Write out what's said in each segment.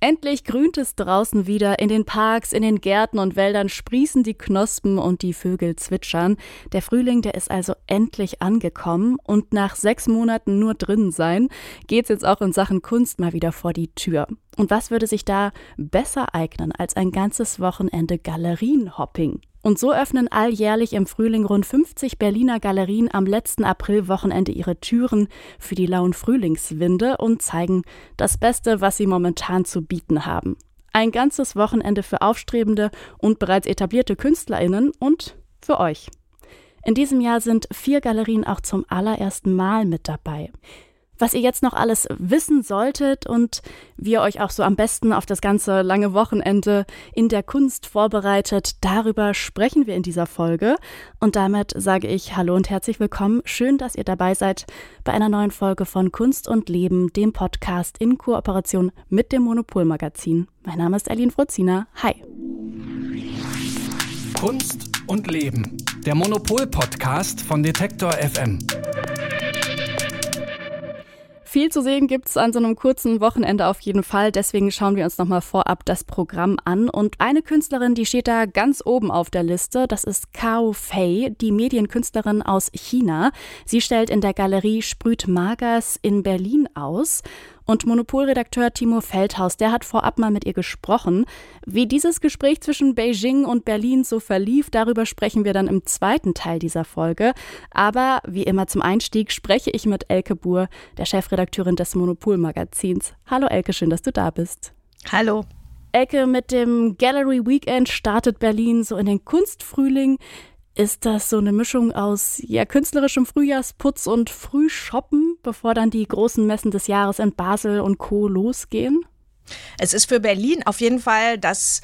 Endlich grünt es draußen wieder. In den Parks, in den Gärten und Wäldern sprießen die Knospen und die Vögel zwitschern. Der Frühling, der ist also endlich angekommen und nach sechs Monaten nur drinnen sein, geht's jetzt auch in Sachen Kunst mal wieder vor die Tür. Und was würde sich da besser eignen als ein ganzes Wochenende Galerienhopping? Und so öffnen alljährlich im Frühling rund 50 Berliner Galerien am letzten Aprilwochenende ihre Türen für die lauen Frühlingswinde und zeigen das Beste, was sie momentan zu bieten haben. Ein ganzes Wochenende für aufstrebende und bereits etablierte Künstlerinnen und für euch. In diesem Jahr sind vier Galerien auch zum allerersten Mal mit dabei was ihr jetzt noch alles wissen solltet und wie ihr euch auch so am besten auf das ganze lange Wochenende in der Kunst vorbereitet, darüber sprechen wir in dieser Folge. Und damit sage ich Hallo und herzlich willkommen. Schön, dass ihr dabei seid bei einer neuen Folge von Kunst und Leben, dem Podcast in Kooperation mit dem Monopolmagazin. Mein Name ist Aline Frozina. Hi. Kunst und Leben, der Monopol-Podcast von Detektor FM. Viel zu sehen gibt's an so einem kurzen Wochenende auf jeden Fall. Deswegen schauen wir uns nochmal vorab das Programm an. Und eine Künstlerin, die steht da ganz oben auf der Liste. Das ist Kao Fei, die Medienkünstlerin aus China. Sie stellt in der Galerie Sprüt Magers in Berlin aus. Und Monopolredakteur Timo Feldhaus, der hat vorab mal mit ihr gesprochen. Wie dieses Gespräch zwischen Beijing und Berlin so verlief, darüber sprechen wir dann im zweiten Teil dieser Folge. Aber wie immer zum Einstieg spreche ich mit Elke Buhr, der Chefredakteurin des Monopolmagazins. Hallo Elke, schön, dass du da bist. Hallo. Elke, mit dem Gallery Weekend startet Berlin so in den Kunstfrühling. Ist das so eine Mischung aus ja, künstlerischem Frühjahrsputz und Frühshoppen, bevor dann die großen Messen des Jahres in Basel und Co. losgehen? Es ist für Berlin auf jeden Fall das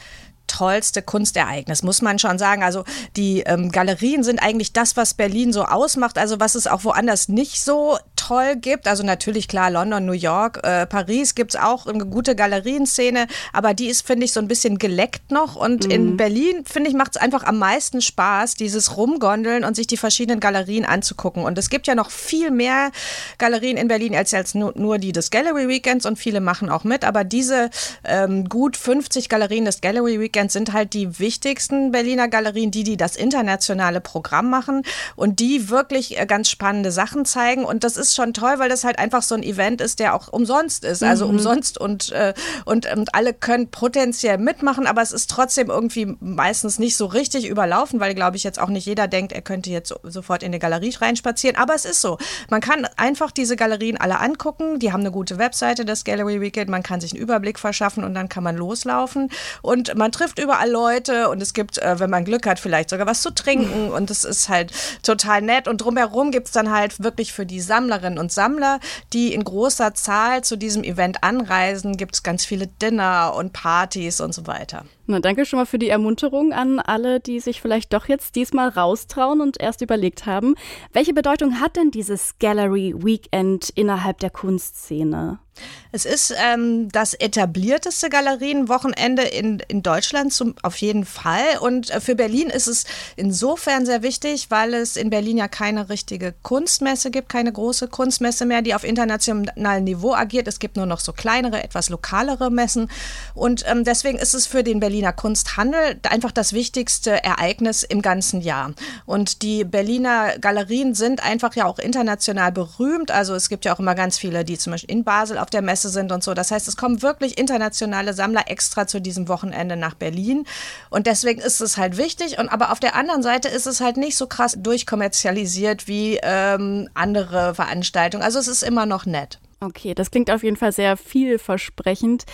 tollste Kunstereignis, muss man schon sagen. Also die ähm, Galerien sind eigentlich das, was Berlin so ausmacht, also was es auch woanders nicht so toll gibt. Also natürlich klar, London, New York, äh, Paris gibt es auch eine gute Galerienszene, aber die ist, finde ich, so ein bisschen geleckt noch. Und mhm. in Berlin, finde ich, macht es einfach am meisten Spaß, dieses Rumgondeln und sich die verschiedenen Galerien anzugucken. Und es gibt ja noch viel mehr Galerien in Berlin als, als nur, nur die des Gallery Weekends und viele machen auch mit. Aber diese ähm, gut 50 Galerien des Gallery Weekends Weekend sind halt die wichtigsten Berliner Galerien, die, die das internationale Programm machen und die wirklich äh, ganz spannende Sachen zeigen. Und das ist schon toll, weil das halt einfach so ein Event ist, der auch umsonst ist. Also mhm. umsonst und, äh, und, und alle können potenziell mitmachen, aber es ist trotzdem irgendwie meistens nicht so richtig überlaufen, weil, glaube ich, jetzt auch nicht jeder denkt, er könnte jetzt so, sofort in die Galerie reinspazieren. Aber es ist so. Man kann einfach diese Galerien alle angucken. Die haben eine gute Webseite, das Gallery Weekend. Man kann sich einen Überblick verschaffen und dann kann man loslaufen. Und man trifft trifft überall Leute und es gibt, äh, wenn man Glück hat, vielleicht sogar was zu trinken und es ist halt total nett. Und drumherum gibt es dann halt wirklich für die Sammlerinnen und Sammler, die in großer Zahl zu diesem Event anreisen, gibt es ganz viele Dinner und Partys und so weiter. Na, danke schon mal für die Ermunterung an alle, die sich vielleicht doch jetzt diesmal raustrauen und erst überlegt haben. Welche Bedeutung hat denn dieses Gallery Weekend innerhalb der Kunstszene? Es ist ähm, das etablierteste Galerienwochenende in, in Deutschland zum, auf jeden Fall. Und äh, für Berlin ist es insofern sehr wichtig, weil es in Berlin ja keine richtige Kunstmesse gibt, keine große Kunstmesse mehr, die auf internationalem Niveau agiert. Es gibt nur noch so kleinere, etwas lokalere Messen. Und ähm, deswegen ist es für den Berliner Kunsthandel einfach das wichtigste Ereignis im ganzen Jahr. Und die Berliner Galerien sind einfach ja auch international berühmt. Also es gibt ja auch immer ganz viele, die zum Beispiel in Basel auf der Messe sind und so. Das heißt, es kommen wirklich internationale Sammler extra zu diesem Wochenende nach Berlin. Und deswegen ist es halt wichtig. Und aber auf der anderen Seite ist es halt nicht so krass durchkommerzialisiert wie ähm, andere Veranstaltungen. Also es ist immer noch nett. Okay, das klingt auf jeden Fall sehr vielversprechend.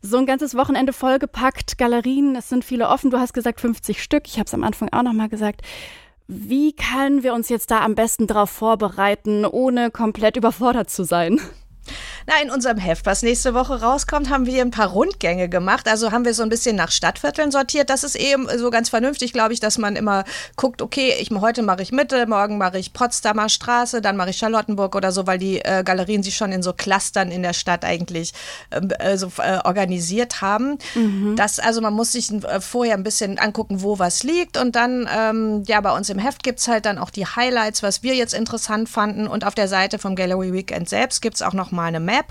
So ein ganzes Wochenende vollgepackt, Galerien, es sind viele offen. Du hast gesagt 50 Stück. Ich habe es am Anfang auch noch mal gesagt. Wie können wir uns jetzt da am besten darauf vorbereiten, ohne komplett überfordert zu sein? Na, in unserem Heft, was nächste Woche rauskommt, haben wir ein paar Rundgänge gemacht. Also haben wir so ein bisschen nach Stadtvierteln sortiert. Das ist eben so ganz vernünftig, glaube ich, dass man immer guckt, okay, ich, heute mache ich Mitte, morgen mache ich Potsdamer Straße, dann mache ich Charlottenburg oder so, weil die äh, Galerien sich schon in so Clustern in der Stadt eigentlich ähm, äh, so äh, organisiert haben. Mhm. Das, also man muss sich äh, vorher ein bisschen angucken, wo was liegt. Und dann, ähm, ja, bei uns im Heft gibt es halt dann auch die Highlights, was wir jetzt interessant fanden. Und auf der Seite vom Gallery Weekend selbst gibt es auch noch nochmal eine Map,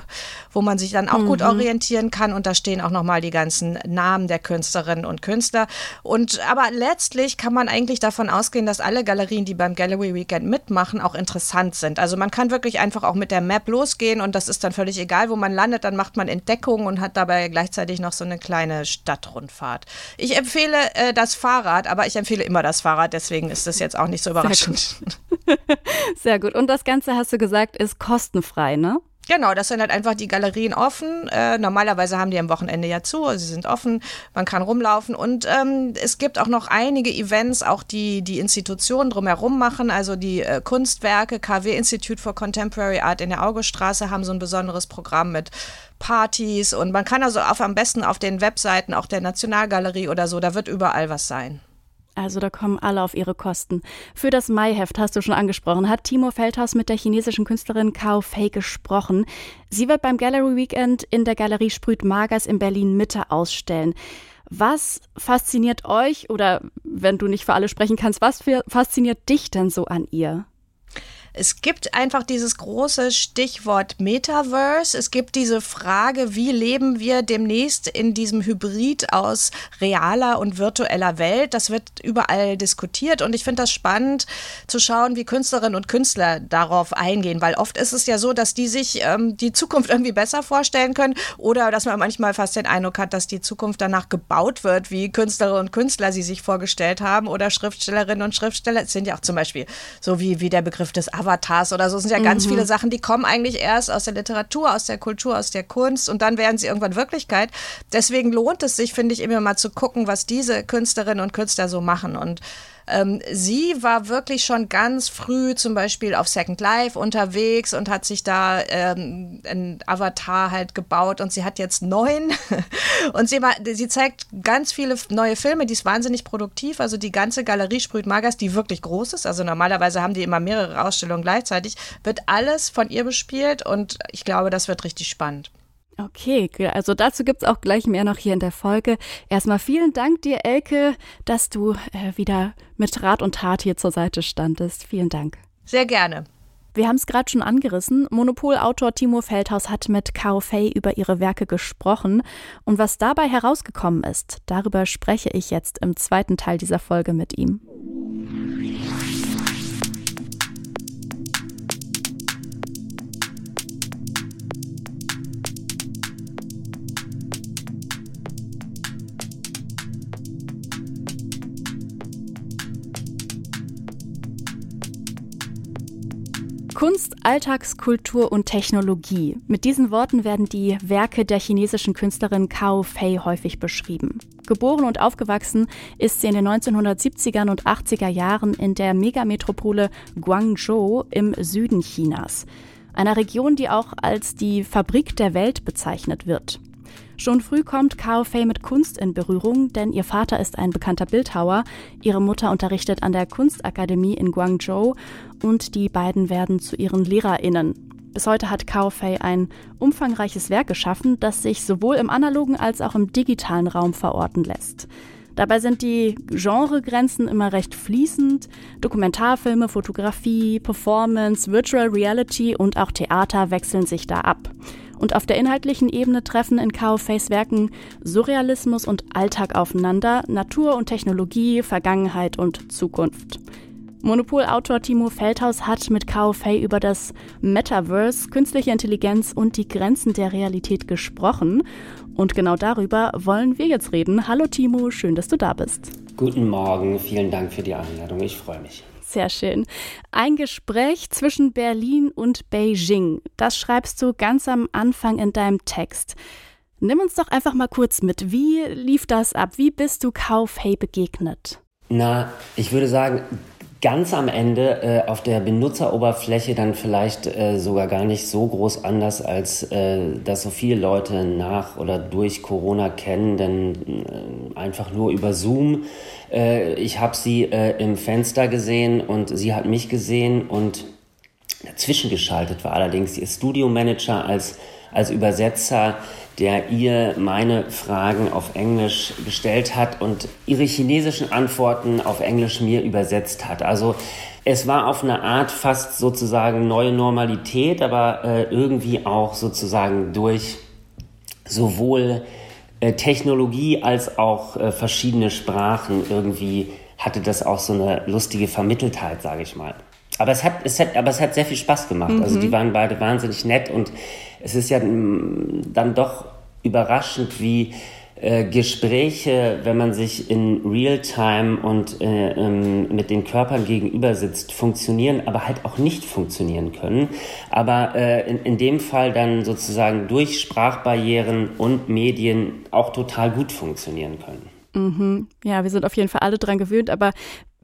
wo man sich dann auch mhm. gut orientieren kann und da stehen auch nochmal die ganzen Namen der Künstlerinnen und Künstler. Und aber letztlich kann man eigentlich davon ausgehen, dass alle Galerien, die beim Gallery Weekend mitmachen, auch interessant sind. Also man kann wirklich einfach auch mit der Map losgehen und das ist dann völlig egal, wo man landet, dann macht man Entdeckungen und hat dabei gleichzeitig noch so eine kleine Stadtrundfahrt. Ich empfehle äh, das Fahrrad, aber ich empfehle immer das Fahrrad, deswegen ist das jetzt auch nicht so überraschend. Sehr gut. Sehr gut. Und das Ganze, hast du gesagt, ist kostenfrei, ne? Genau, das sind halt einfach die Galerien offen. Äh, normalerweise haben die am Wochenende ja zu, also sie sind offen, man kann rumlaufen und ähm, es gibt auch noch einige Events, auch die die Institutionen drumherum machen, also die äh, Kunstwerke, KW Institute for Contemporary Art in der Auguststraße haben so ein besonderes Programm mit Partys und man kann also auf, am besten auf den Webseiten auch der Nationalgalerie oder so, da wird überall was sein. Also da kommen alle auf ihre Kosten. Für das Maiheft hast du schon angesprochen, hat Timo Feldhaus mit der chinesischen Künstlerin Kao Fei gesprochen. Sie wird beim Gallery Weekend in der Galerie Sprüht Magers in Berlin Mitte ausstellen. Was fasziniert euch oder wenn du nicht für alle sprechen kannst, was fasziniert dich denn so an ihr? Es gibt einfach dieses große Stichwort Metaverse. Es gibt diese Frage, wie leben wir demnächst in diesem Hybrid aus realer und virtueller Welt. Das wird überall diskutiert und ich finde das spannend zu schauen, wie Künstlerinnen und Künstler darauf eingehen, weil oft ist es ja so, dass die sich ähm, die Zukunft irgendwie besser vorstellen können oder dass man manchmal fast den Eindruck hat, dass die Zukunft danach gebaut wird, wie Künstlerinnen und Künstler sie sich vorgestellt haben oder Schriftstellerinnen und Schriftsteller. Es sind ja auch zum Beispiel so wie, wie der Begriff des Avatar Avatars oder so. Es sind ja ganz mhm. viele Sachen, die kommen eigentlich erst aus der Literatur, aus der Kultur, aus der Kunst und dann werden sie irgendwann Wirklichkeit. Deswegen lohnt es sich, finde ich, immer mal zu gucken, was diese Künstlerinnen und Künstler so machen. Und ähm, sie war wirklich schon ganz früh zum Beispiel auf Second Life unterwegs und hat sich da ähm, ein Avatar halt gebaut und sie hat jetzt neun. Und sie, war, sie zeigt ganz viele neue Filme, die ist wahnsinnig produktiv, also die ganze Galerie sprüht Magas, die wirklich groß ist, also normalerweise haben die immer mehrere Ausstellungen gleichzeitig, wird alles von ihr bespielt und ich glaube, das wird richtig spannend. Okay, also dazu gibt's auch gleich mehr noch hier in der Folge. Erstmal vielen Dank dir, Elke, dass du äh, wieder mit Rat und Tat hier zur Seite standest. Vielen Dank. Sehr gerne. Wir haben es gerade schon angerissen. Monopolautor Timo Feldhaus hat mit Kao Fei über ihre Werke gesprochen. Und was dabei herausgekommen ist, darüber spreche ich jetzt im zweiten Teil dieser Folge mit ihm. Kunst, Alltagskultur und Technologie. Mit diesen Worten werden die Werke der chinesischen Künstlerin Cao Fei häufig beschrieben. Geboren und aufgewachsen ist sie in den 1970er und 80er Jahren in der Megametropole Guangzhou im Süden Chinas, einer Region, die auch als die Fabrik der Welt bezeichnet wird. Schon früh kommt Kao Fei mit Kunst in Berührung, denn ihr Vater ist ein bekannter Bildhauer, ihre Mutter unterrichtet an der Kunstakademie in Guangzhou und die beiden werden zu ihren LehrerInnen. Bis heute hat Kao Fei ein umfangreiches Werk geschaffen, das sich sowohl im analogen als auch im digitalen Raum verorten lässt. Dabei sind die Genregrenzen immer recht fließend. Dokumentarfilme, Fotografie, Performance, Virtual Reality und auch Theater wechseln sich da ab. Und auf der inhaltlichen Ebene treffen in Kaofays Werken Surrealismus und Alltag aufeinander, Natur und Technologie, Vergangenheit und Zukunft. Monopolautor Timo Feldhaus hat mit Kao Fei über das Metaverse, künstliche Intelligenz und die Grenzen der Realität gesprochen. Und genau darüber wollen wir jetzt reden. Hallo Timo, schön, dass du da bist. Guten Morgen, vielen Dank für die Einladung. Ich freue mich. Sehr schön. Ein Gespräch zwischen Berlin und Beijing. Das schreibst du ganz am Anfang in deinem Text. Nimm uns doch einfach mal kurz mit. Wie lief das ab? Wie bist du Kaufhey begegnet? Na, ich würde sagen, ganz am Ende äh, auf der Benutzeroberfläche dann vielleicht äh, sogar gar nicht so groß anders, als äh, dass so viele Leute nach oder durch Corona kennen, denn äh, einfach nur über Zoom. Äh, ich habe sie äh, im Fenster gesehen und sie hat mich gesehen und dazwischen geschaltet war allerdings ihr Studiomanager als, als Übersetzer, der ihr meine Fragen auf Englisch gestellt hat und ihre chinesischen Antworten auf Englisch mir übersetzt hat. Also es war auf eine Art fast sozusagen neue Normalität, aber äh, irgendwie auch sozusagen durch sowohl äh, Technologie als auch äh, verschiedene Sprachen irgendwie hatte das auch so eine lustige Vermitteltheit, sage ich mal. Aber es hat, es hat, aber es hat sehr viel Spaß gemacht. Mhm. Also die mhm. waren beide wahnsinnig nett und es ist ja mm, dann doch überraschend, wie äh, Gespräche, wenn man sich in Realtime und äh, ähm, mit den Körpern gegenüber sitzt, funktionieren, aber halt auch nicht funktionieren können. Aber äh, in, in dem Fall dann sozusagen durch Sprachbarrieren und Medien auch total gut funktionieren können. Mhm. Ja, wir sind auf jeden Fall alle dran gewöhnt, aber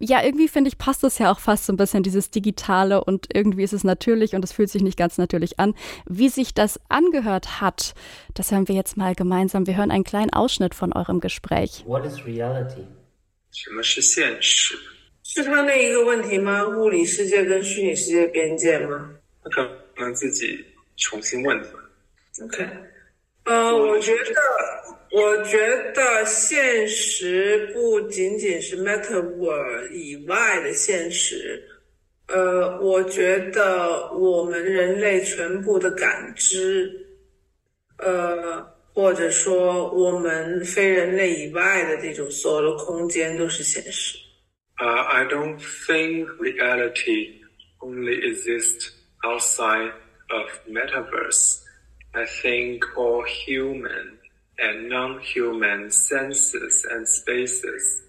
ja, irgendwie finde ich, passt es ja auch fast so ein bisschen, dieses Digitale und irgendwie ist es natürlich und es fühlt sich nicht ganz natürlich an. Wie sich das angehört hat, das hören wir jetzt mal gemeinsam. Wir hören einen kleinen Ausschnitt von eurem Gespräch. What is reality? 什么是现实？是他那一个问题吗？物理世界跟虚拟世界边界吗？他可能自己重新问的。OK，呃，我觉得。 我觉得现实不仅仅是 metaverse 以外的现实，呃，我觉得我们人类全部的感知，呃，或者说我们非人类以外的这种所有的空间都是现实。Uh, I don't think reality only exists outside of metaverse. I think all human And non-human senses and spaces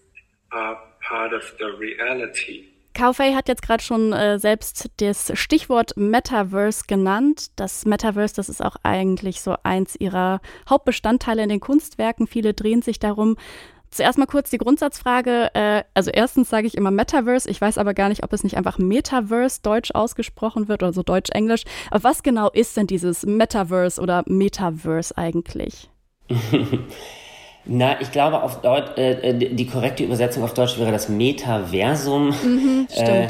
are part of the reality. Kaufei hat jetzt gerade schon äh, selbst das Stichwort Metaverse genannt. Das Metaverse, das ist auch eigentlich so eins ihrer Hauptbestandteile in den Kunstwerken. Viele drehen sich darum. Zuerst mal kurz die Grundsatzfrage. Äh, also erstens sage ich immer Metaverse. Ich weiß aber gar nicht, ob es nicht einfach Metaverse deutsch ausgesprochen wird oder so deutsch-englisch. Aber was genau ist denn dieses Metaverse oder Metaverse eigentlich? Na, ich glaube, auf Deutsch, äh, äh, die korrekte Übersetzung auf Deutsch wäre das Metaversum. Mhm, stimmt. Äh,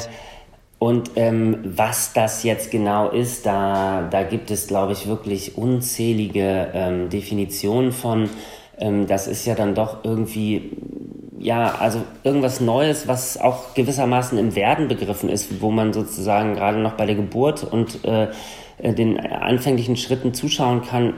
und ähm, was das jetzt genau ist, da, da gibt es, glaube ich, wirklich unzählige ähm, Definitionen von. Ähm, das ist ja dann doch irgendwie, ja, also irgendwas Neues, was auch gewissermaßen im Werden begriffen ist, wo man sozusagen gerade noch bei der Geburt und äh, den anfänglichen Schritten zuschauen kann.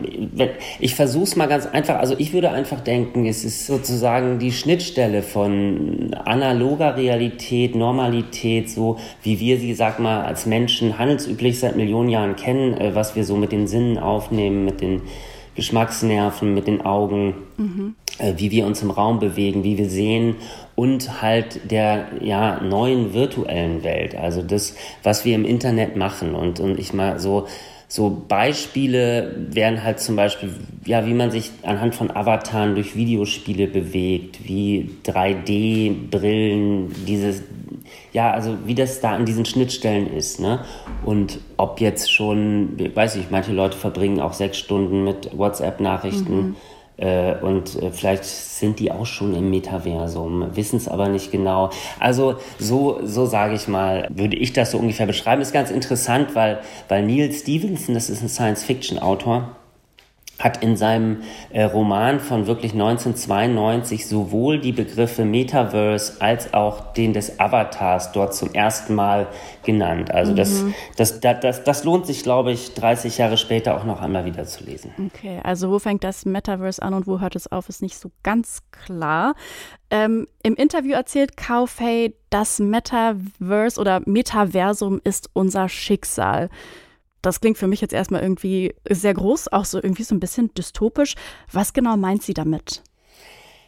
Ich versuche es mal ganz einfach. Also ich würde einfach denken, es ist sozusagen die Schnittstelle von analoger Realität, Normalität, so wie wir sie, sag mal, als Menschen handelsüblich seit Millionen Jahren kennen, äh, was wir so mit den Sinnen aufnehmen, mit den Geschmacksnerven, mit den Augen, mhm. Äh, wie wir uns im Raum bewegen, wie wir sehen und halt der ja neuen virtuellen Welt, also das, was wir im Internet machen und und ich mal so so Beispiele wären halt zum Beispiel, ja, wie man sich anhand von Avataren durch Videospiele bewegt, wie 3D-Brillen, dieses, ja, also wie das da an diesen Schnittstellen ist, ne? Und ob jetzt schon, weiß ich, manche Leute verbringen auch sechs Stunden mit WhatsApp-Nachrichten. Mhm und äh, vielleicht sind die auch schon im Metaversum, wissen es aber nicht genau. Also so, so sage ich mal, würde ich das so ungefähr beschreiben. Ist ganz interessant, weil, weil Neil Stevenson, das ist ein Science-Fiction-Autor, hat in seinem äh, Roman von wirklich 1992 sowohl die Begriffe Metaverse als auch den des Avatars dort zum ersten Mal genannt. Also mhm. das, das, das, das, das lohnt sich, glaube ich, 30 Jahre später auch noch einmal wieder zu lesen. Okay, also wo fängt das Metaverse an und wo hört es auf, ist nicht so ganz klar. Ähm, Im Interview erzählt Kaufei, das Metaverse oder Metaversum ist unser Schicksal. Das klingt für mich jetzt erstmal irgendwie sehr groß, auch so irgendwie so ein bisschen dystopisch. Was genau meint sie damit?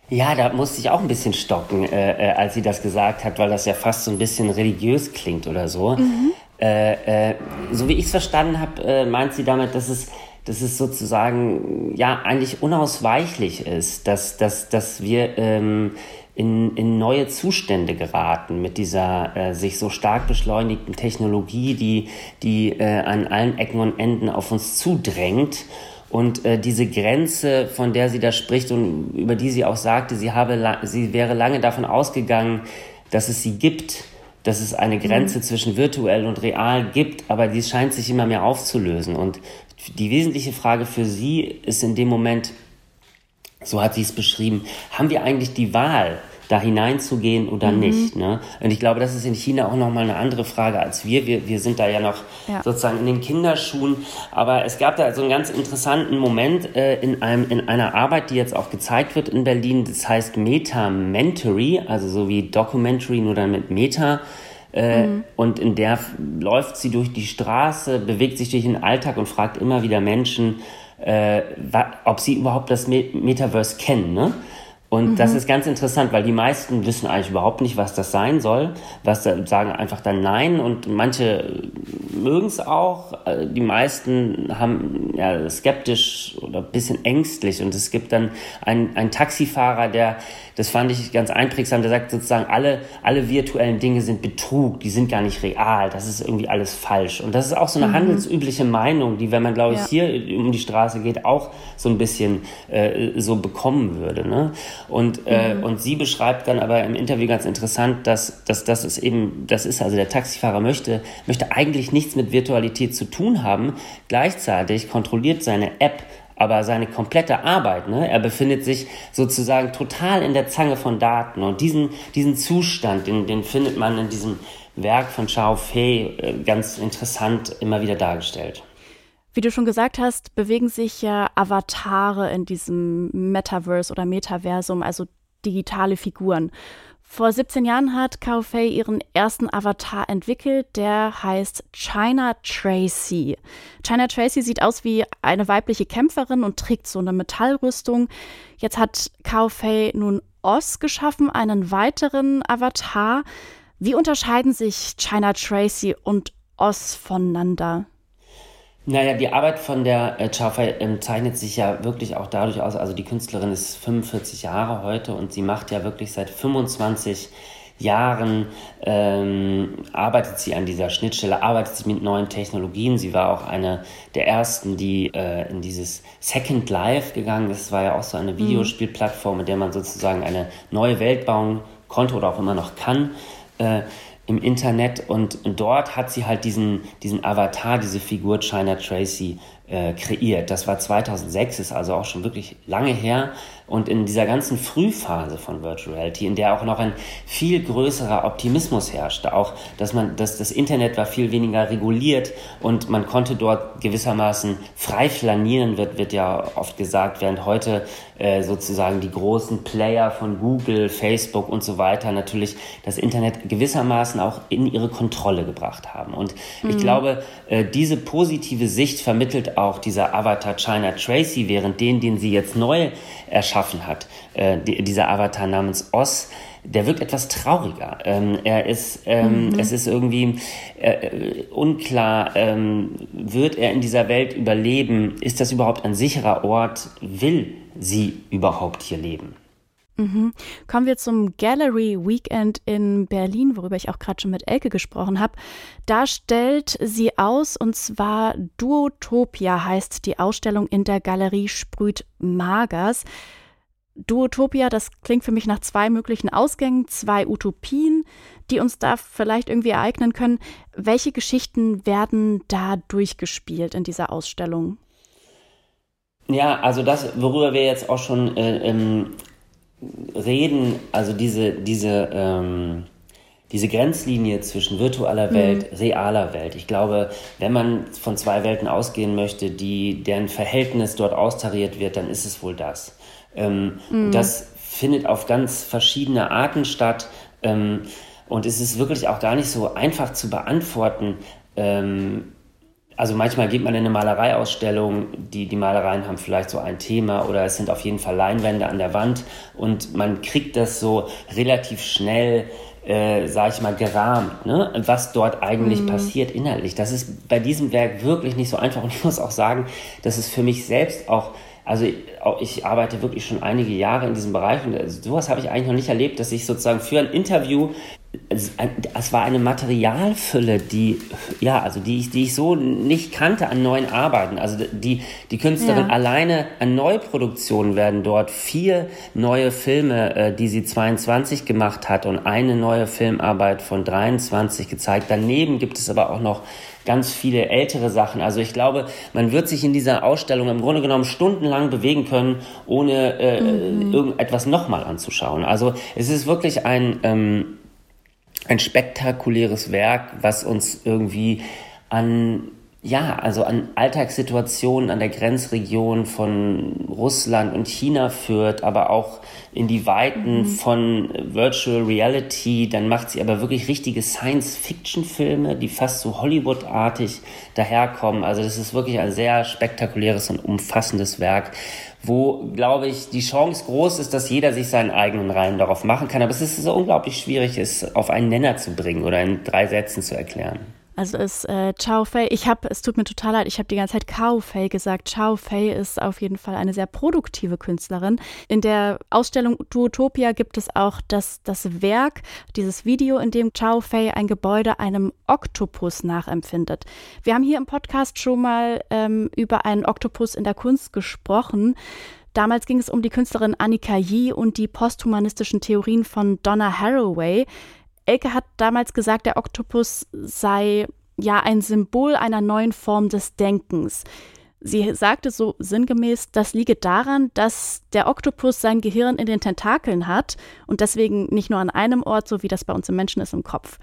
Ja, da musste ich auch ein bisschen stocken, äh, äh, als sie das gesagt hat, weil das ja fast so ein bisschen religiös klingt oder so. Mhm. Äh, äh so wie ich es verstanden habe, äh, meint sie damit, dass es, dass es sozusagen ja eigentlich unausweichlich ist, dass, dass, dass wir ähm, in, in neue Zustände geraten mit dieser äh, sich so stark beschleunigten Technologie, die, die äh, an allen Ecken und Enden auf uns zudrängt. Und äh, diese Grenze, von der sie da spricht und über die sie auch sagte, sie, habe, sie wäre lange davon ausgegangen, dass es sie gibt, dass es eine Grenze mhm. zwischen virtuell und real gibt, aber die scheint sich immer mehr aufzulösen. Und die wesentliche Frage für sie ist in dem Moment, so hat sie es beschrieben, haben wir eigentlich die Wahl, da hineinzugehen oder mhm. nicht. Ne? Und ich glaube, das ist in China auch nochmal eine andere Frage als wir. Wir, wir sind da ja noch ja. sozusagen in den Kinderschuhen. Aber es gab da so einen ganz interessanten Moment äh, in, einem, in einer Arbeit, die jetzt auch gezeigt wird in Berlin. Das heißt Meta-Mentory, also so wie Documentary, nur dann mit Meta. Äh, mhm. Und in der läuft sie durch die Straße, bewegt sich durch den Alltag und fragt immer wieder Menschen, äh, ob sie überhaupt das Metaverse kennen. Ne? Und mhm. das ist ganz interessant, weil die meisten wissen eigentlich überhaupt nicht, was das sein soll. Was sagen einfach dann nein und manche mögen es auch. Äh, die meisten haben ja skeptisch oder ein bisschen ängstlich. Und es gibt dann einen, einen Taxifahrer, der, das fand ich ganz einprägsam, der sagt sozusagen, alle, alle virtuellen Dinge sind Betrug, die sind gar nicht real, das ist irgendwie alles falsch. Und das ist auch so eine mhm. handelsübliche Meinung, die, wenn man, glaube ich, ja. hier um die Straße geht, auch so ein bisschen äh, so bekommen würde. Ne? Und, äh, mhm. und sie beschreibt dann aber im Interview ganz interessant, dass, dass das ist eben, das ist also der Taxifahrer möchte, möchte eigentlich nichts mit Virtualität zu tun haben. Gleichzeitig kontrolliert seine App aber seine komplette Arbeit, ne, er befindet sich sozusagen total in der Zange von Daten und diesen, diesen Zustand, den, den findet man in diesem Werk von Xiao Fei äh, ganz interessant immer wieder dargestellt. Wie du schon gesagt hast, bewegen sich ja Avatare in diesem Metaverse oder Metaversum, also digitale Figuren. Vor 17 Jahren hat Kao Fei ihren ersten Avatar entwickelt, der heißt China Tracy. China Tracy sieht aus wie eine weibliche Kämpferin und trägt so eine Metallrüstung. Jetzt hat Kao Fei nun Oz geschaffen, einen weiteren Avatar. Wie unterscheiden sich China Tracy und Oz voneinander? Naja, die Arbeit von der äh, Chafai ähm, zeichnet sich ja wirklich auch dadurch aus, also die Künstlerin ist 45 Jahre heute und sie macht ja wirklich seit 25 Jahren ähm, arbeitet sie an dieser Schnittstelle, arbeitet sie mit neuen Technologien. Sie war auch eine der ersten, die äh, in dieses Second Life gegangen ist. Das war ja auch so eine mhm. Videospielplattform, mit der man sozusagen eine neue Welt bauen konnte oder auch immer noch kann. Äh, im Internet und, dort hat sie halt diesen, diesen Avatar, diese Figur China Tracy äh, kreiert. Das war 2006, ist also auch schon wirklich lange her. Und in dieser ganzen Frühphase von Virtual Reality, in der auch noch ein viel größerer Optimismus herrschte, auch, dass man, dass das Internet war viel weniger reguliert und man konnte dort gewissermaßen frei flanieren, wird, wird ja oft gesagt, während heute äh, sozusagen die großen Player von Google, Facebook und so weiter natürlich das Internet gewissermaßen auch in ihre Kontrolle gebracht haben. Und mhm. ich glaube, äh, diese positive Sicht vermittelt auch dieser Avatar China Tracy, während den, den sie jetzt neu erschaffen hat, äh, die, dieser Avatar namens Oz, der wirkt etwas trauriger. Ähm, er ist, ähm, mhm. es ist irgendwie äh, unklar, ähm, wird er in dieser Welt überleben? Ist das überhaupt ein sicherer Ort? Will sie überhaupt hier leben? Mhm. Kommen wir zum Gallery Weekend in Berlin, worüber ich auch gerade schon mit Elke gesprochen habe. Da stellt sie aus, und zwar Duotopia heißt die Ausstellung in der Galerie Sprüht Magers. Duotopia, das klingt für mich nach zwei möglichen Ausgängen, zwei Utopien, die uns da vielleicht irgendwie ereignen können. Welche Geschichten werden da durchgespielt in dieser Ausstellung? Ja, also das, worüber wir jetzt auch schon äh, ähm, reden, also diese, diese, ähm, diese Grenzlinie zwischen virtueller mhm. Welt, mhm. realer Welt. Ich glaube, wenn man von zwei Welten ausgehen möchte, die, deren Verhältnis dort austariert wird, dann ist es wohl das. Ähm, mhm. Das findet auf ganz verschiedene Arten statt. Ähm, und es ist wirklich auch gar nicht so einfach zu beantworten, ähm, also manchmal geht man in eine Malereiausstellung, die, die Malereien haben vielleicht so ein Thema oder es sind auf jeden Fall Leinwände an der Wand und man kriegt das so relativ schnell, äh, sag ich mal, gerahmt, ne? was dort eigentlich mhm. passiert inhaltlich. Das ist bei diesem Werk wirklich nicht so einfach und ich muss auch sagen, dass es für mich selbst auch also ich arbeite wirklich schon einige Jahre in diesem Bereich und sowas habe ich eigentlich noch nicht erlebt, dass ich sozusagen für ein Interview es war eine Materialfülle, die, ja, also die ich, die ich so nicht kannte an neuen Arbeiten. Also die, die Künstlerin ja. alleine an Neuproduktionen werden dort vier neue Filme, äh, die sie 22 gemacht hat und eine neue Filmarbeit von 23 gezeigt. Daneben gibt es aber auch noch ganz viele ältere Sachen. Also ich glaube, man wird sich in dieser Ausstellung im Grunde genommen stundenlang bewegen können, ohne äh, mhm. irgendetwas nochmal anzuschauen. Also es ist wirklich ein, ähm, ein spektakuläres Werk, was uns irgendwie an ja, also an Alltagssituationen an der Grenzregion von Russland und China führt, aber auch in die Weiten mhm. von Virtual Reality. Dann macht sie aber wirklich richtige Science-Fiction-Filme, die fast so Hollywood-artig daherkommen. Also das ist wirklich ein sehr spektakuläres und umfassendes Werk, wo, glaube ich, die Chance groß ist, dass jeder sich seinen eigenen Reihen darauf machen kann. Aber es ist so unglaublich schwierig, es auf einen Nenner zu bringen oder in drei Sätzen zu erklären. Also ist äh, Chao Fei, ich habe, es tut mir total leid, ich habe die ganze Zeit Kao Fei gesagt. Chao Fei ist auf jeden Fall eine sehr produktive Künstlerin. In der Ausstellung Duotopia gibt es auch das, das Werk, dieses Video, in dem Chao Fei ein Gebäude einem Oktopus nachempfindet. Wir haben hier im Podcast schon mal ähm, über einen Oktopus in der Kunst gesprochen. Damals ging es um die Künstlerin Annika Yee und die posthumanistischen Theorien von Donna Haraway. Elke hat damals gesagt, der Oktopus sei ja ein Symbol einer neuen Form des Denkens. Sie sagte so sinngemäß, das liege daran, dass der Oktopus sein Gehirn in den Tentakeln hat und deswegen nicht nur an einem Ort, so wie das bei uns im Menschen ist, im Kopf.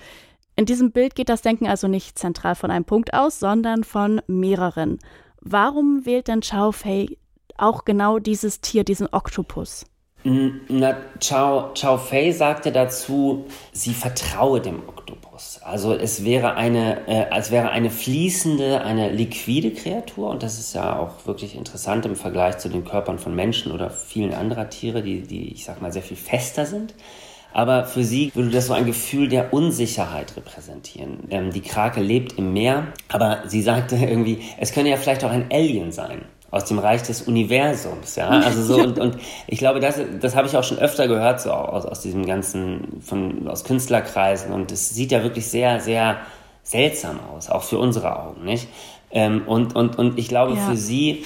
In diesem Bild geht das Denken also nicht zentral von einem Punkt aus, sondern von mehreren. Warum wählt denn Chao Fei auch genau dieses Tier, diesen Oktopus? Na, Chao, Chao Fei sagte dazu, sie vertraue dem Oktopus. Also es wäre eine, äh, als wäre eine fließende, eine liquide Kreatur und das ist ja auch wirklich interessant im Vergleich zu den Körpern von Menschen oder vielen anderer Tiere, die, die ich sag mal sehr viel fester sind. Aber für sie würde das so ein Gefühl der Unsicherheit repräsentieren. Ähm, die Krake lebt im Meer, aber sie sagte irgendwie, es könne ja vielleicht auch ein Alien sein aus dem Reich des Universums, ja. Also so und, und ich glaube, das, das habe ich auch schon öfter gehört, so aus, aus diesem ganzen, von, aus Künstlerkreisen und es sieht ja wirklich sehr, sehr seltsam aus, auch für unsere Augen, nicht? Ähm, und, und, und ich glaube, ja. für sie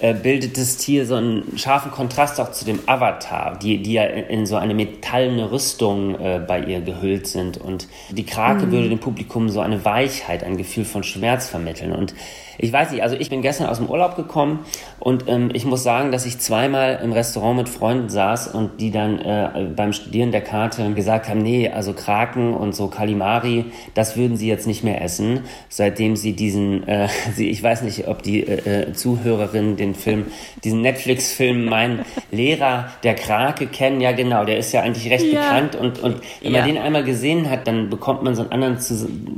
äh, bildet das Tier so einen scharfen Kontrast auch zu dem Avatar, die, die ja in, in so eine metallene Rüstung äh, bei ihr gehüllt sind. Und die Krake mhm. würde dem Publikum so eine Weichheit, ein Gefühl von Schmerz vermitteln. Und ich weiß nicht, also ich bin gestern aus dem Urlaub gekommen und ähm, ich muss sagen, dass ich zweimal im Restaurant mit Freunden saß und die dann äh, beim Studieren der Karte gesagt haben, nee, also Kraken und so Kalimari, das würden sie jetzt nicht mehr essen, seitdem sie diesen, äh, sie, ich weiß nicht, ob die äh, äh Zuhörerinnen den Film, diesen Netflix-Film Mein Lehrer der Krake kennen. Ja, genau, der ist ja eigentlich recht ja. bekannt und, und wenn ja. man den einmal gesehen hat, dann bekommt man so einen anderen,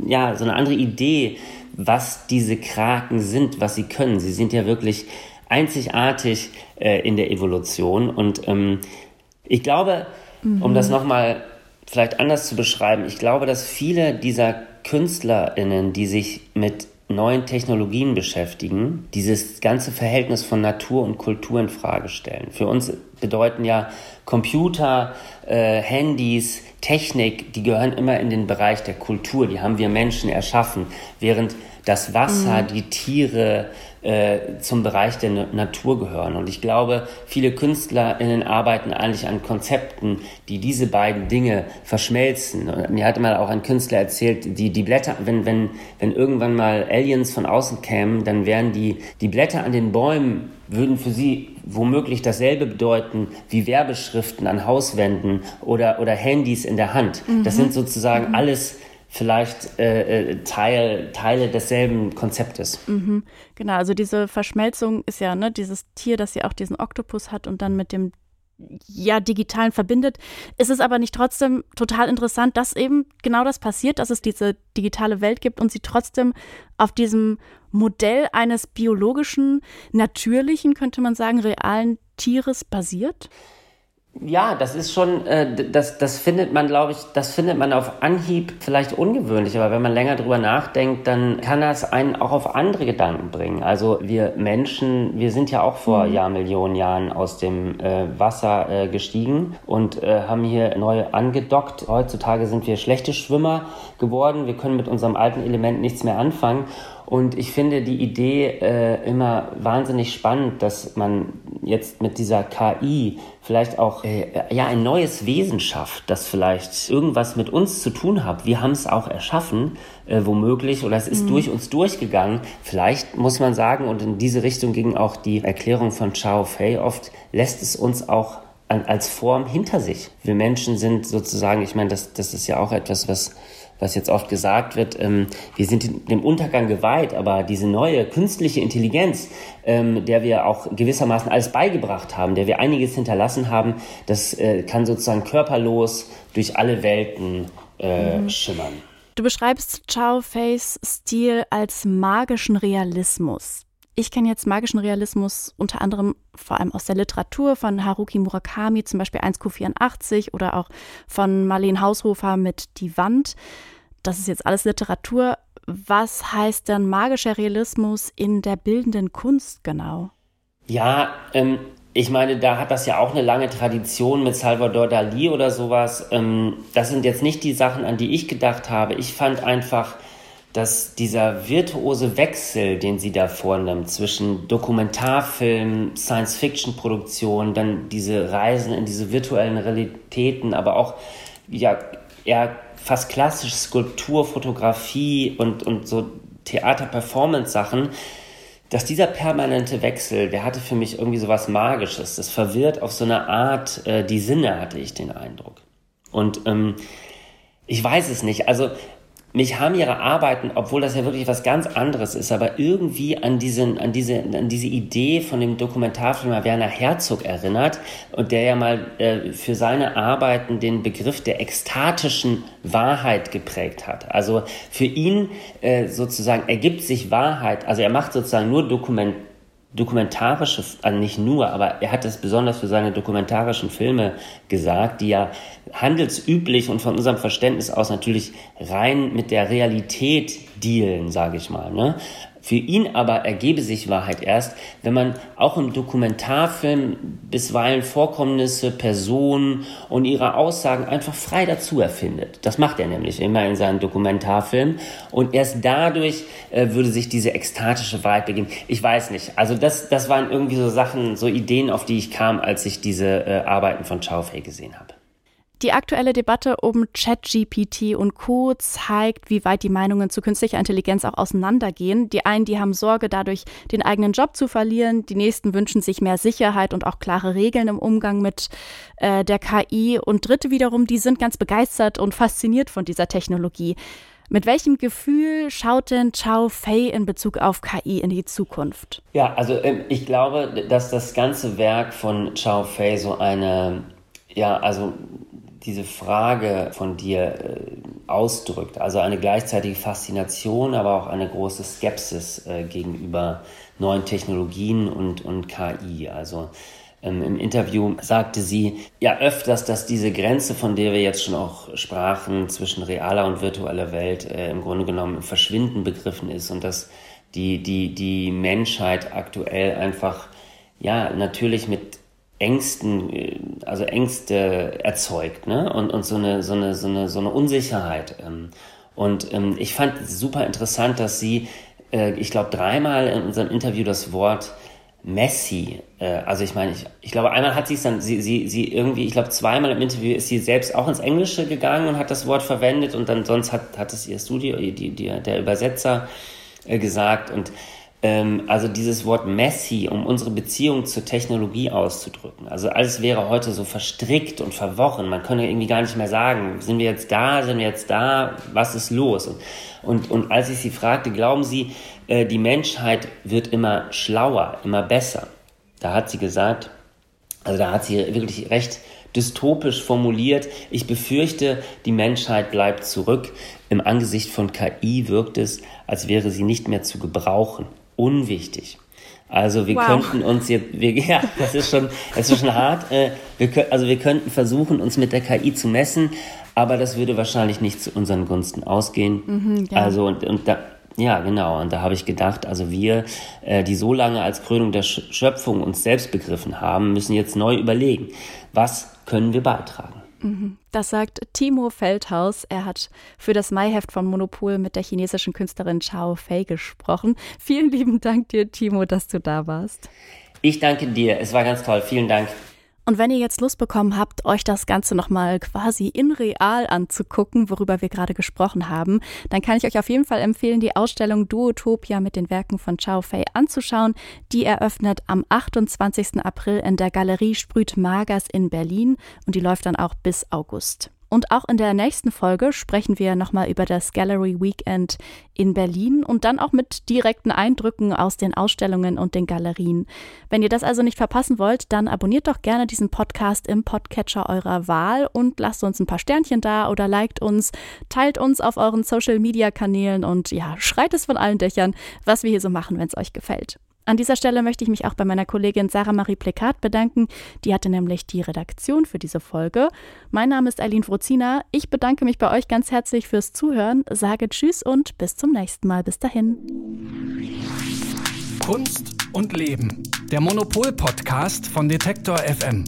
ja, so eine andere Idee was diese Kraken sind, was sie können. Sie sind ja wirklich einzigartig äh, in der Evolution. Und ähm, ich glaube, mhm. um das nochmal vielleicht anders zu beschreiben, ich glaube, dass viele dieser KünstlerInnen, die sich mit neuen Technologien beschäftigen, dieses ganze Verhältnis von Natur und Kultur in Frage stellen. Für uns bedeuten ja Computer, äh, Handys, Technik, die gehören immer in den Bereich der Kultur, die haben wir Menschen erschaffen, während das Wasser, mhm. die Tiere äh, zum Bereich der Natur gehören. Und ich glaube, viele KünstlerInnen arbeiten eigentlich an Konzepten, die diese beiden Dinge verschmelzen. Und mir hatte mal auch ein Künstler erzählt, die, die Blätter, wenn, wenn, wenn irgendwann mal Aliens von außen kämen, dann wären die, die Blätter an den Bäumen würden für sie womöglich dasselbe bedeuten wie Werbeschriften an Hauswänden oder, oder Handys in der Hand. Mhm. Das sind sozusagen mhm. alles vielleicht äh, äh, Teil, Teile desselben Konzeptes. Mhm, genau, also diese Verschmelzung ist ja ne, dieses Tier, das ja auch diesen Oktopus hat und dann mit dem ja digitalen verbindet. Es ist aber nicht trotzdem total interessant, dass eben genau das passiert, dass es diese digitale Welt gibt und sie trotzdem auf diesem Modell eines biologischen, natürlichen, könnte man sagen, realen Tieres basiert? Ja, das ist schon, äh, das, das findet man, glaube ich, das findet man auf Anhieb vielleicht ungewöhnlich, aber wenn man länger drüber nachdenkt, dann kann das einen auch auf andere Gedanken bringen. Also wir Menschen, wir sind ja auch vor mhm. Jahrmillionen Jahren aus dem äh, Wasser äh, gestiegen und äh, haben hier neu angedockt. Heutzutage sind wir schlechte Schwimmer geworden, wir können mit unserem alten Element nichts mehr anfangen. Und ich finde die Idee äh, immer wahnsinnig spannend, dass man jetzt mit dieser KI vielleicht auch äh, ja ein neues Wesen schafft, das vielleicht irgendwas mit uns zu tun hat. Wir haben es auch erschaffen, äh, womöglich, oder es ist mhm. durch uns durchgegangen. Vielleicht muss man sagen, und in diese Richtung ging auch die Erklärung von Chao Fei oft, lässt es uns auch als Form hinter sich. Wir Menschen sind sozusagen, ich meine, das, das ist ja auch etwas, was was jetzt oft gesagt wird, ähm, wir sind dem Untergang geweiht, aber diese neue künstliche Intelligenz, ähm, der wir auch gewissermaßen alles beigebracht haben, der wir einiges hinterlassen haben, das äh, kann sozusagen körperlos durch alle Welten äh, mhm. schimmern. Du beschreibst Chao Feis Stil als magischen Realismus. Ich kenne jetzt magischen Realismus unter anderem vor allem aus der Literatur von Haruki Murakami, zum Beispiel 1Q84 oder auch von Marlene Haushofer mit Die Wand. Das ist jetzt alles Literatur. Was heißt denn magischer Realismus in der bildenden Kunst genau? Ja, ähm, ich meine, da hat das ja auch eine lange Tradition mit Salvador Dali oder sowas. Ähm, das sind jetzt nicht die Sachen, an die ich gedacht habe. Ich fand einfach, dass dieser virtuose Wechsel, den sie da vornimmt, zwischen Dokumentarfilm, Science-Fiction-Produktion, dann diese Reisen in diese virtuellen Realitäten, aber auch ja, eher fast klassisch Skulptur, Fotografie und, und so Theater-Performance-Sachen, dass dieser permanente Wechsel, der hatte für mich irgendwie so was Magisches. Das verwirrt auf so eine Art äh, die Sinne, hatte ich den Eindruck. Und ähm, ich weiß es nicht. Also mich haben ihre Arbeiten, obwohl das ja wirklich was ganz anderes ist, aber irgendwie an, diesen, an, diese, an diese Idee von dem Dokumentarfilmer Werner Herzog erinnert und der ja mal äh, für seine Arbeiten den Begriff der ekstatischen Wahrheit geprägt hat. Also für ihn äh, sozusagen ergibt sich Wahrheit, also er macht sozusagen nur Dokument, dokumentarische, also nicht nur, aber er hat es besonders für seine dokumentarischen Filme gesagt, die ja handelsüblich und von unserem Verständnis aus natürlich rein mit der Realität dealen, sage ich mal. Ne? Für ihn aber ergebe sich Wahrheit erst, wenn man auch im Dokumentarfilm bisweilen Vorkommnisse, Personen und ihre Aussagen einfach frei dazu erfindet. Das macht er nämlich immer in seinen Dokumentarfilmen. Und erst dadurch äh, würde sich diese ekstatische Wahrheit begeben. Ich weiß nicht. Also das, das waren irgendwie so Sachen, so Ideen, auf die ich kam, als ich diese äh, Arbeiten von Chao Fei gesehen habe. Die aktuelle Debatte um ChatGPT und Co. zeigt, wie weit die Meinungen zu künstlicher Intelligenz auch auseinandergehen. Die einen, die haben Sorge, dadurch den eigenen Job zu verlieren. Die nächsten wünschen sich mehr Sicherheit und auch klare Regeln im Umgang mit äh, der KI. Und Dritte wiederum, die sind ganz begeistert und fasziniert von dieser Technologie. Mit welchem Gefühl schaut denn Chao Fei in Bezug auf KI in die Zukunft? Ja, also ähm, ich glaube, dass das ganze Werk von Chao Fei so eine, ja, also diese Frage von dir äh, ausdrückt. Also eine gleichzeitige Faszination, aber auch eine große Skepsis äh, gegenüber neuen Technologien und, und KI. Also ähm, im Interview sagte sie ja öfters, dass diese Grenze, von der wir jetzt schon auch sprachen, zwischen realer und virtueller Welt äh, im Grunde genommen im Verschwinden begriffen ist und dass die, die, die Menschheit aktuell einfach ja natürlich mit Ängsten, äh, also Ängste erzeugt, ne? Und, und so eine, so eine, so eine, so eine Unsicherheit. Ähm. Und ähm, ich fand super interessant, dass sie, äh, ich glaube, dreimal in unserem Interview das Wort Messi, äh, also ich meine, ich, ich glaube, einmal hat sie es dann, sie, sie, sie irgendwie, ich glaube, zweimal im Interview ist sie selbst auch ins Englische gegangen und hat das Wort verwendet und dann sonst hat, hat es ihr Studio, die, die, der Übersetzer äh, gesagt und ähm, also dieses Wort messy, um unsere Beziehung zur Technologie auszudrücken. Also alles wäre heute so verstrickt und verworren. Man könne irgendwie gar nicht mehr sagen, sind wir jetzt da, sind wir jetzt da, was ist los? Und, und, und als ich sie fragte, glauben Sie, äh, die Menschheit wird immer schlauer, immer besser? Da hat sie gesagt, also da hat sie wirklich recht dystopisch formuliert, ich befürchte, die Menschheit bleibt zurück. Im Angesicht von KI wirkt es, als wäre sie nicht mehr zu gebrauchen unwichtig. Also wir wow. könnten uns jetzt, wir, ja, das ist schon, das ist schon hart. Äh, wir, also wir könnten versuchen, uns mit der KI zu messen, aber das würde wahrscheinlich nicht zu unseren Gunsten ausgehen. Mhm, ja. Also und, und da, ja, genau. Und da habe ich gedacht, also wir, äh, die so lange als Krönung der Schöpfung uns selbst begriffen haben, müssen jetzt neu überlegen, was können wir beitragen. Mhm. Das sagt Timo Feldhaus. Er hat für das Maiheft von Monopol mit der chinesischen Künstlerin Chao Fei gesprochen. Vielen lieben Dank dir, Timo, dass du da warst. Ich danke dir. Es war ganz toll. Vielen Dank. Und wenn ihr jetzt Lust bekommen habt, euch das Ganze nochmal quasi in real anzugucken, worüber wir gerade gesprochen haben, dann kann ich euch auf jeden Fall empfehlen, die Ausstellung Duotopia mit den Werken von Chao Fei anzuschauen. Die eröffnet am 28. April in der Galerie Sprüt Magers in Berlin und die läuft dann auch bis August. Und auch in der nächsten Folge sprechen wir nochmal über das Gallery Weekend in Berlin und dann auch mit direkten Eindrücken aus den Ausstellungen und den Galerien. Wenn ihr das also nicht verpassen wollt, dann abonniert doch gerne diesen Podcast im Podcatcher eurer Wahl und lasst uns ein paar Sternchen da oder liked uns, teilt uns auf euren Social Media Kanälen und ja, schreit es von allen Dächern, was wir hier so machen, wenn es euch gefällt. An dieser Stelle möchte ich mich auch bei meiner Kollegin Sarah Marie Plekat bedanken. Die hatte nämlich die Redaktion für diese Folge. Mein Name ist Eileen Frozina. Ich bedanke mich bei euch ganz herzlich fürs Zuhören, sage Tschüss und bis zum nächsten Mal. Bis dahin. Kunst und Leben. Der Monopol-Podcast von Detektor FM.